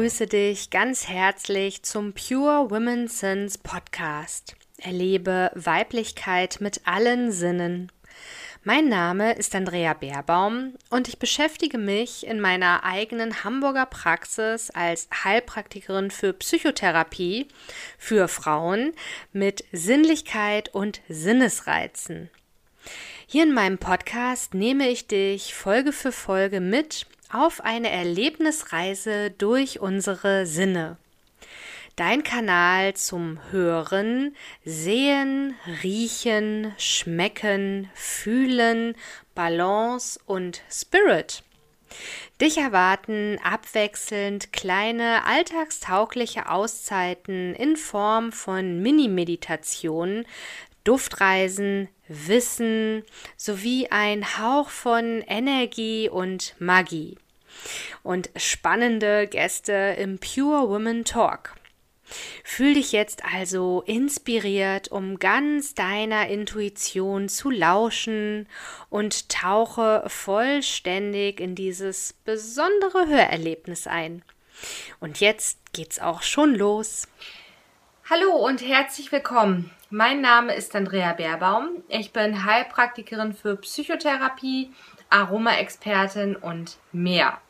begrüße dich ganz herzlich zum Pure Women Sins Podcast. Erlebe Weiblichkeit mit allen Sinnen. Mein Name ist Andrea Beerbaum und ich beschäftige mich in meiner eigenen Hamburger Praxis als Heilpraktikerin für Psychotherapie für Frauen mit Sinnlichkeit und Sinnesreizen. Hier in meinem Podcast nehme ich dich Folge für Folge mit auf eine Erlebnisreise durch unsere Sinne. Dein Kanal zum Hören, Sehen, Riechen, Schmecken, Fühlen, Balance und Spirit. Dich erwarten abwechselnd kleine alltagstaugliche Auszeiten in Form von Mini-Meditationen, Duftreisen, Wissen sowie ein Hauch von Energie und Magie. Und spannende Gäste im Pure Women Talk. Fühl dich jetzt also inspiriert, um ganz deiner Intuition zu lauschen und tauche vollständig in dieses besondere Hörerlebnis ein. Und jetzt geht's auch schon los. Hallo und herzlich willkommen. Mein Name ist Andrea Beerbaum. Ich bin Heilpraktikerin für Psychotherapie, Aromaexpertin und mehr.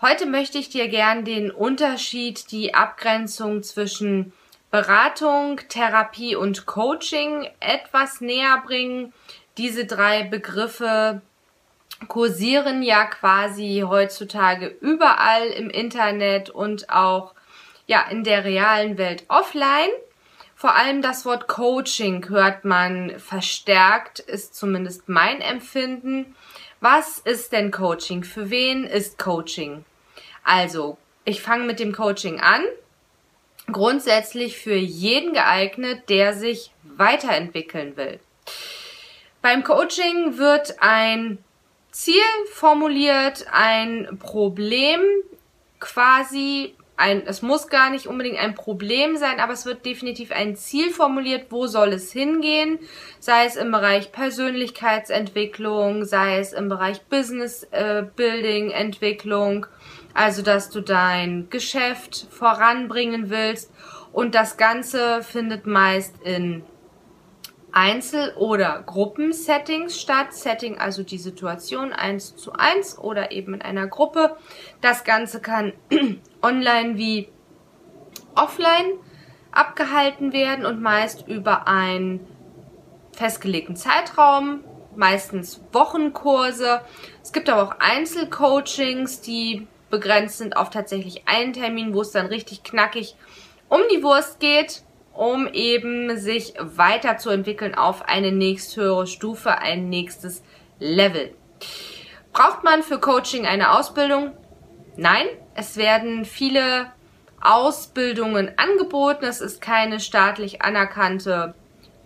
Heute möchte ich dir gern den Unterschied, die Abgrenzung zwischen Beratung, Therapie und Coaching etwas näher bringen. Diese drei Begriffe kursieren ja quasi heutzutage überall im Internet und auch ja in der realen Welt offline. Vor allem das Wort Coaching hört man verstärkt, ist zumindest mein Empfinden. Was ist denn Coaching? Für wen ist Coaching? Also, ich fange mit dem Coaching an. Grundsätzlich für jeden geeignet, der sich weiterentwickeln will. Beim Coaching wird ein Ziel formuliert, ein Problem quasi ein, es muss gar nicht unbedingt ein Problem sein, aber es wird definitiv ein Ziel formuliert, wo soll es hingehen, sei es im Bereich Persönlichkeitsentwicklung, sei es im Bereich Business äh, Building, Entwicklung, also dass du dein Geschäft voranbringen willst. Und das Ganze findet meist in Einzel- oder Gruppensettings statt. Setting also die Situation eins zu eins oder eben in einer Gruppe. Das Ganze kann online wie offline abgehalten werden und meist über einen festgelegten Zeitraum, meistens Wochenkurse. Es gibt aber auch Einzelcoachings, die begrenzt sind auf tatsächlich einen Termin, wo es dann richtig knackig um die Wurst geht um eben sich weiterzuentwickeln auf eine nächsthöhere Stufe, ein nächstes Level. Braucht man für Coaching eine Ausbildung? Nein, es werden viele Ausbildungen angeboten. Es ist keine staatlich anerkannte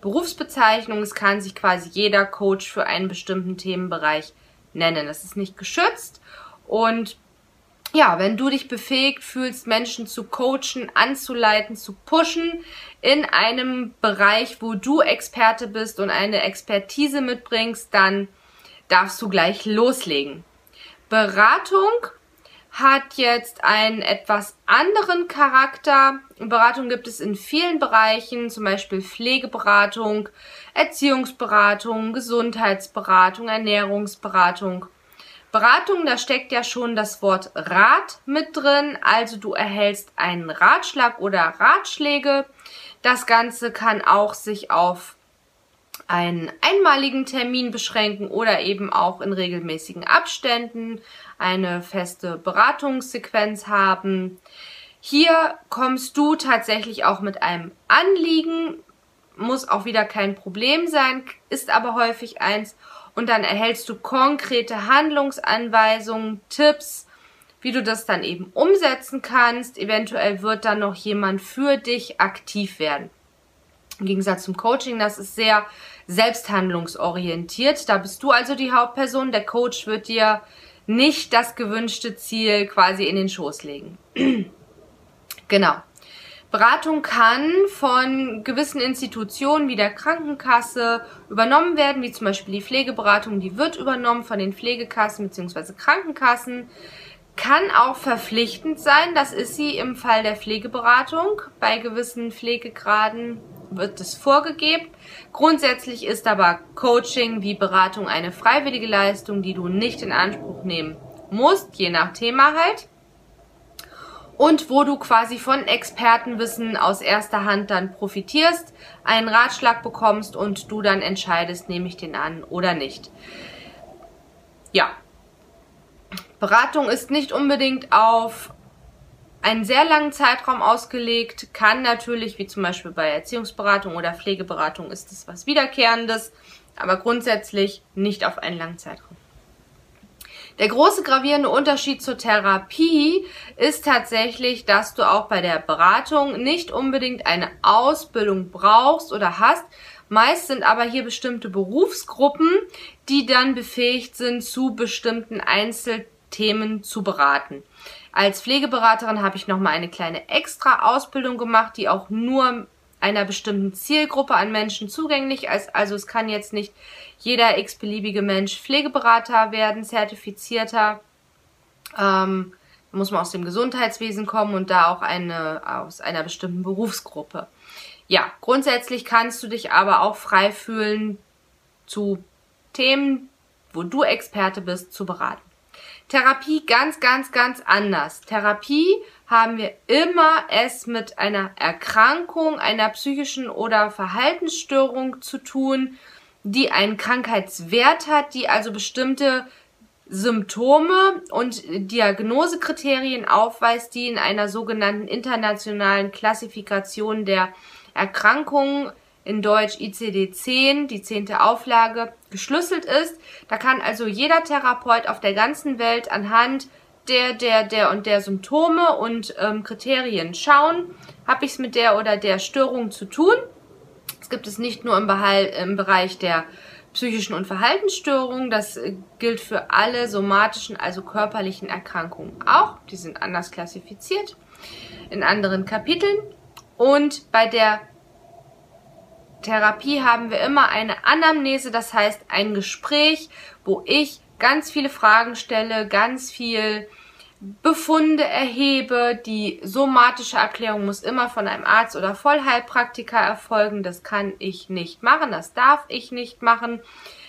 Berufsbezeichnung. Es kann sich quasi jeder Coach für einen bestimmten Themenbereich nennen. Es ist nicht geschützt und ja, wenn du dich befähigt fühlst, Menschen zu coachen, anzuleiten, zu pushen in einem Bereich, wo du Experte bist und eine Expertise mitbringst, dann darfst du gleich loslegen. Beratung hat jetzt einen etwas anderen Charakter. Beratung gibt es in vielen Bereichen, zum Beispiel Pflegeberatung, Erziehungsberatung, Gesundheitsberatung, Ernährungsberatung Beratung, da steckt ja schon das Wort Rat mit drin. Also du erhältst einen Ratschlag oder Ratschläge. Das Ganze kann auch sich auf einen einmaligen Termin beschränken oder eben auch in regelmäßigen Abständen eine feste Beratungssequenz haben. Hier kommst du tatsächlich auch mit einem Anliegen, muss auch wieder kein Problem sein, ist aber häufig eins und dann erhältst du konkrete Handlungsanweisungen, Tipps, wie du das dann eben umsetzen kannst. Eventuell wird dann noch jemand für dich aktiv werden. Im Gegensatz zum Coaching, das ist sehr selbsthandlungsorientiert. Da bist du also die Hauptperson. Der Coach wird dir nicht das gewünschte Ziel quasi in den Schoß legen. genau. Beratung kann von gewissen Institutionen wie der Krankenkasse übernommen werden, wie zum Beispiel die Pflegeberatung, die wird übernommen von den Pflegekassen bzw. Krankenkassen. kann auch verpflichtend sein. Das ist sie im Fall der Pflegeberatung. Bei gewissen Pflegegraden wird es vorgegeben. Grundsätzlich ist aber Coaching wie Beratung eine freiwillige Leistung, die du nicht in Anspruch nehmen musst, je nach Thema halt. Und wo du quasi von Expertenwissen aus erster Hand dann profitierst, einen Ratschlag bekommst und du dann entscheidest, nehme ich den an oder nicht. Ja. Beratung ist nicht unbedingt auf einen sehr langen Zeitraum ausgelegt, kann natürlich, wie zum Beispiel bei Erziehungsberatung oder Pflegeberatung, ist es was Wiederkehrendes, aber grundsätzlich nicht auf einen langen Zeitraum. Der große gravierende Unterschied zur Therapie ist tatsächlich, dass du auch bei der Beratung nicht unbedingt eine Ausbildung brauchst oder hast. Meist sind aber hier bestimmte Berufsgruppen, die dann befähigt sind, zu bestimmten Einzelthemen zu beraten. Als Pflegeberaterin habe ich nochmal eine kleine extra Ausbildung gemacht, die auch nur einer bestimmten Zielgruppe an Menschen zugänglich. Also es kann jetzt nicht jeder x-beliebige Mensch Pflegeberater werden, zertifizierter. Ähm, muss man aus dem Gesundheitswesen kommen und da auch eine, aus einer bestimmten Berufsgruppe. Ja, grundsätzlich kannst du dich aber auch frei fühlen, zu Themen, wo du Experte bist, zu beraten. Therapie ganz, ganz, ganz anders. Therapie haben wir immer es mit einer Erkrankung, einer psychischen oder Verhaltensstörung zu tun, die einen Krankheitswert hat, die also bestimmte Symptome und Diagnosekriterien aufweist, die in einer sogenannten internationalen Klassifikation der Erkrankungen in Deutsch ICD-10, die zehnte Auflage, geschlüsselt ist. Da kann also jeder Therapeut auf der ganzen Welt anhand der, der, der und der Symptome und ähm, Kriterien schauen, habe ich es mit der oder der Störung zu tun. Es gibt es nicht nur im, Behal im Bereich der psychischen und Verhaltensstörungen, das äh, gilt für alle somatischen, also körperlichen Erkrankungen auch. Die sind anders klassifiziert in anderen Kapiteln. Und bei der Therapie haben wir immer eine Anamnese, das heißt ein Gespräch, wo ich ganz viele Fragen stelle, ganz viel Befunde erhebe. Die somatische Erklärung muss immer von einem Arzt oder Vollheilpraktiker erfolgen. Das kann ich nicht machen, das darf ich nicht machen.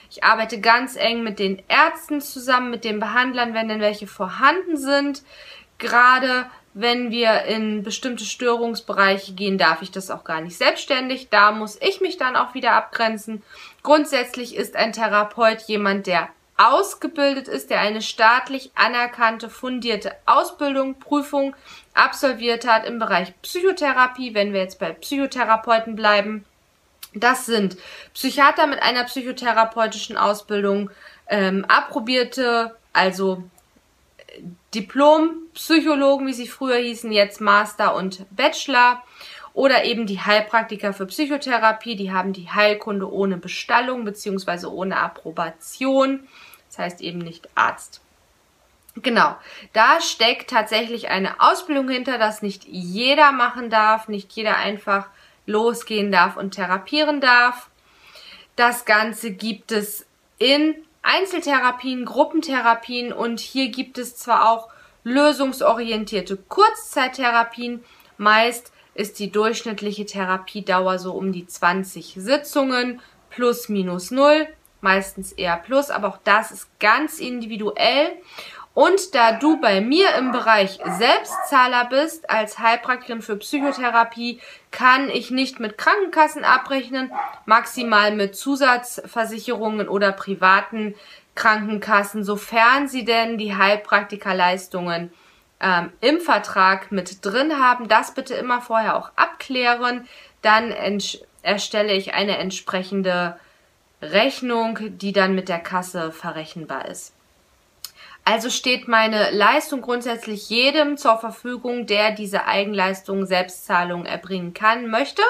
Ich arbeite ganz eng mit den Ärzten zusammen, mit den Behandlern, wenn denn welche vorhanden sind. Gerade wenn wir in bestimmte Störungsbereiche gehen, darf ich das auch gar nicht selbstständig. Da muss ich mich dann auch wieder abgrenzen. Grundsätzlich ist ein Therapeut jemand, der ausgebildet ist, der eine staatlich anerkannte, fundierte Ausbildung, Prüfung absolviert hat im Bereich Psychotherapie, wenn wir jetzt bei Psychotherapeuten bleiben. Das sind Psychiater mit einer psychotherapeutischen Ausbildung, ähm, approbierte, also Diplom-Psychologen, wie sie früher hießen, jetzt Master und Bachelor. Oder eben die Heilpraktiker für Psychotherapie, die haben die Heilkunde ohne Bestallung bzw. ohne Approbation. Das heißt eben nicht Arzt. Genau, da steckt tatsächlich eine Ausbildung hinter, dass nicht jeder machen darf, nicht jeder einfach losgehen darf und therapieren darf. Das Ganze gibt es in Einzeltherapien, Gruppentherapien und hier gibt es zwar auch lösungsorientierte Kurzzeittherapien. Meist ist die durchschnittliche Therapiedauer so um die 20 Sitzungen plus minus null, meistens eher plus, aber auch das ist ganz individuell. Und da du bei mir im Bereich Selbstzahler bist, als Heilpraktikerin für Psychotherapie, kann ich nicht mit Krankenkassen abrechnen, maximal mit Zusatzversicherungen oder privaten Krankenkassen, sofern sie denn die Heilpraktikerleistungen ähm, im Vertrag mit drin haben. Das bitte immer vorher auch abklären. Dann erstelle ich eine entsprechende Rechnung, die dann mit der Kasse verrechenbar ist. Also steht meine Leistung grundsätzlich jedem zur Verfügung, der diese Eigenleistung Selbstzahlung erbringen kann, möchte.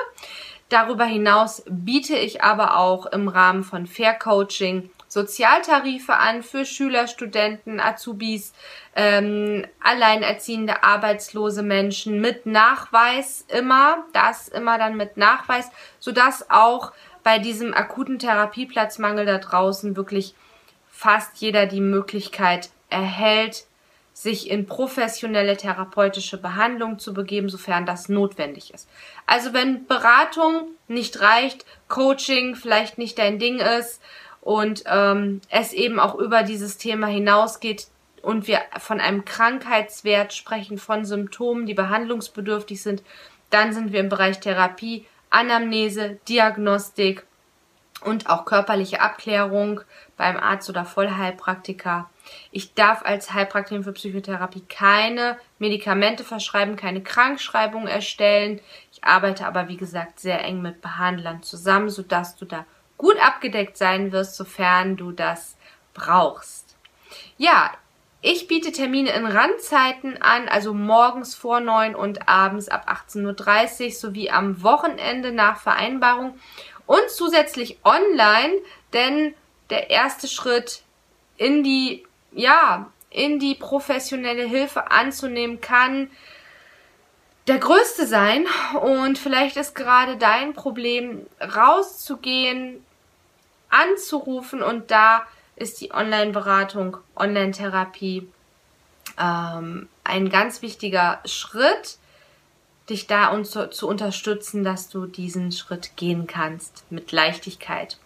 Darüber hinaus biete ich aber auch im Rahmen von Fair Coaching Sozialtarife an für Schüler, Studenten, Azubis, ähm, alleinerziehende, arbeitslose Menschen mit Nachweis immer, das immer dann mit Nachweis, sodass auch bei diesem akuten Therapieplatzmangel da draußen wirklich fast jeder die Möglichkeit erhält, sich in professionelle therapeutische Behandlung zu begeben, sofern das notwendig ist. Also wenn Beratung nicht reicht, Coaching vielleicht nicht dein Ding ist und ähm, es eben auch über dieses Thema hinausgeht und wir von einem Krankheitswert sprechen, von Symptomen, die behandlungsbedürftig sind, dann sind wir im Bereich Therapie, Anamnese, Diagnostik und auch körperliche Abklärung beim Arzt oder Vollheilpraktiker. Ich darf als Heilpraktikerin für Psychotherapie keine Medikamente verschreiben, keine Krankschreibung erstellen. Ich arbeite aber, wie gesagt, sehr eng mit Behandlern zusammen, sodass du da gut abgedeckt sein wirst, sofern du das brauchst. Ja, ich biete Termine in Randzeiten an, also morgens vor 9 und abends ab 18.30 Uhr sowie am Wochenende nach Vereinbarung und zusätzlich online, denn der erste Schritt in die, ja, in die professionelle Hilfe anzunehmen kann der größte sein und vielleicht ist gerade dein Problem rauszugehen, anzurufen und da ist die Online-Beratung, Online-Therapie ähm, ein ganz wichtiger Schritt, dich da und zu, zu unterstützen, dass du diesen Schritt gehen kannst mit Leichtigkeit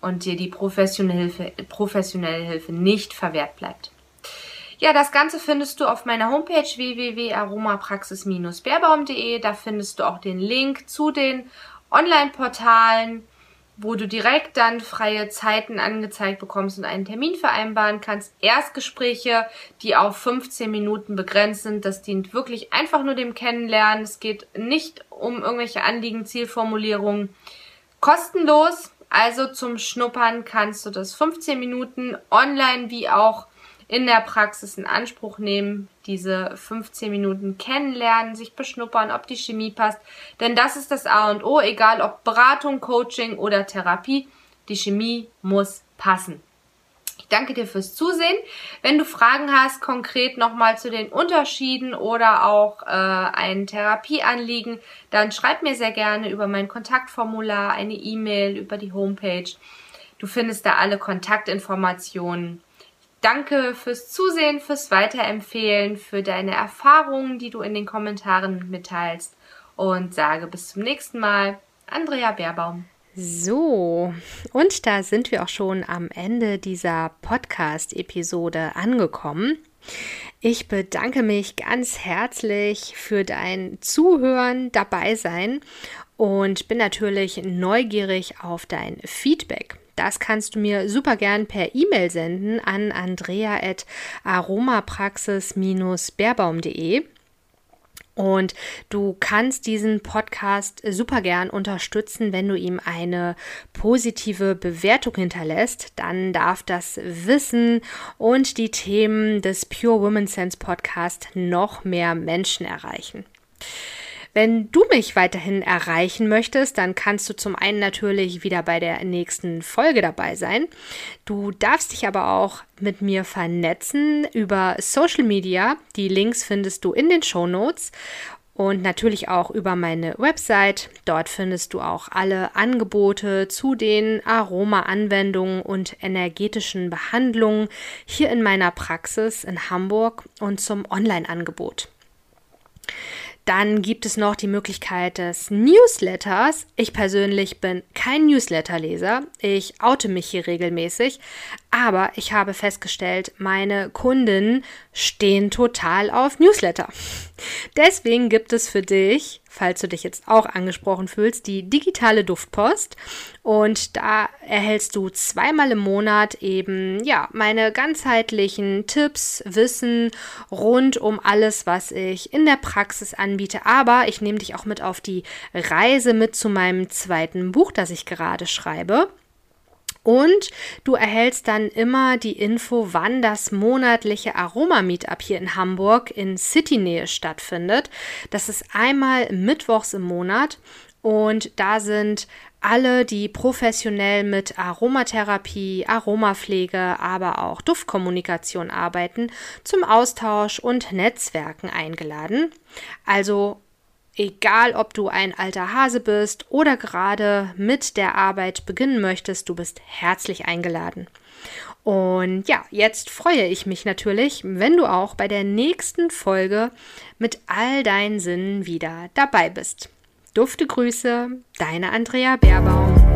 und dir die professionelle Hilfe, professionelle Hilfe nicht verwehrt bleibt. Ja, das Ganze findest du auf meiner Homepage www.aromapraxis-beerbaum.de. Da findest du auch den Link zu den Online-Portalen, wo du direkt dann freie Zeiten angezeigt bekommst und einen Termin vereinbaren kannst. Erstgespräche, die auf 15 Minuten begrenzt sind. Das dient wirklich einfach nur dem Kennenlernen. Es geht nicht um irgendwelche Anliegen, Zielformulierungen. Kostenlos also zum Schnuppern kannst du das 15 Minuten online wie auch in der Praxis in Anspruch nehmen, diese 15 Minuten kennenlernen, sich beschnuppern, ob die Chemie passt. Denn das ist das A und O, egal ob Beratung, Coaching oder Therapie, die Chemie muss passen danke dir fürs Zusehen. Wenn du Fragen hast, konkret nochmal zu den Unterschieden oder auch äh, ein Therapieanliegen, dann schreib mir sehr gerne über mein Kontaktformular, eine E-Mail, über die Homepage. Du findest da alle Kontaktinformationen. Danke fürs Zusehen, fürs Weiterempfehlen, für deine Erfahrungen, die du in den Kommentaren mitteilst und sage bis zum nächsten Mal. Andrea Baerbaum. So, und da sind wir auch schon am Ende dieser Podcast-Episode angekommen. Ich bedanke mich ganz herzlich für dein Zuhören, dabei sein und bin natürlich neugierig auf dein Feedback. Das kannst du mir super gern per E-Mail senden an andrea.aromapraxis-beerbaum.de. Und du kannst diesen Podcast super gern unterstützen, wenn du ihm eine positive Bewertung hinterlässt. Dann darf das Wissen und die Themen des Pure Women Sense Podcast noch mehr Menschen erreichen. Wenn du mich weiterhin erreichen möchtest, dann kannst du zum einen natürlich wieder bei der nächsten Folge dabei sein. Du darfst dich aber auch mit mir vernetzen über Social Media. Die Links findest du in den Show Notes und natürlich auch über meine Website. Dort findest du auch alle Angebote zu den Aroma-Anwendungen und energetischen Behandlungen hier in meiner Praxis in Hamburg und zum Online-Angebot. Dann gibt es noch die Möglichkeit des Newsletters. Ich persönlich bin kein Newsletterleser. Ich oute mich hier regelmäßig. Aber ich habe festgestellt, meine Kunden stehen total auf Newsletter. Deswegen gibt es für dich, falls du dich jetzt auch angesprochen fühlst, die digitale Duftpost. Und da erhältst du zweimal im Monat eben, ja, meine ganzheitlichen Tipps, Wissen rund um alles, was ich in der Praxis anbiete. Aber ich nehme dich auch mit auf die Reise mit zu meinem zweiten Buch, das ich gerade schreibe. Und du erhältst dann immer die Info, wann das monatliche Aroma-Meetup hier in Hamburg in City-Nähe stattfindet. Das ist einmal mittwochs im Monat und da sind alle, die professionell mit Aromatherapie, Aromapflege, aber auch Duftkommunikation arbeiten, zum Austausch und Netzwerken eingeladen. Also Egal, ob du ein alter Hase bist oder gerade mit der Arbeit beginnen möchtest, du bist herzlich eingeladen. Und ja, jetzt freue ich mich natürlich, wenn du auch bei der nächsten Folge mit all deinen Sinnen wieder dabei bist. Dufte Grüße, deine Andrea Baerbaum.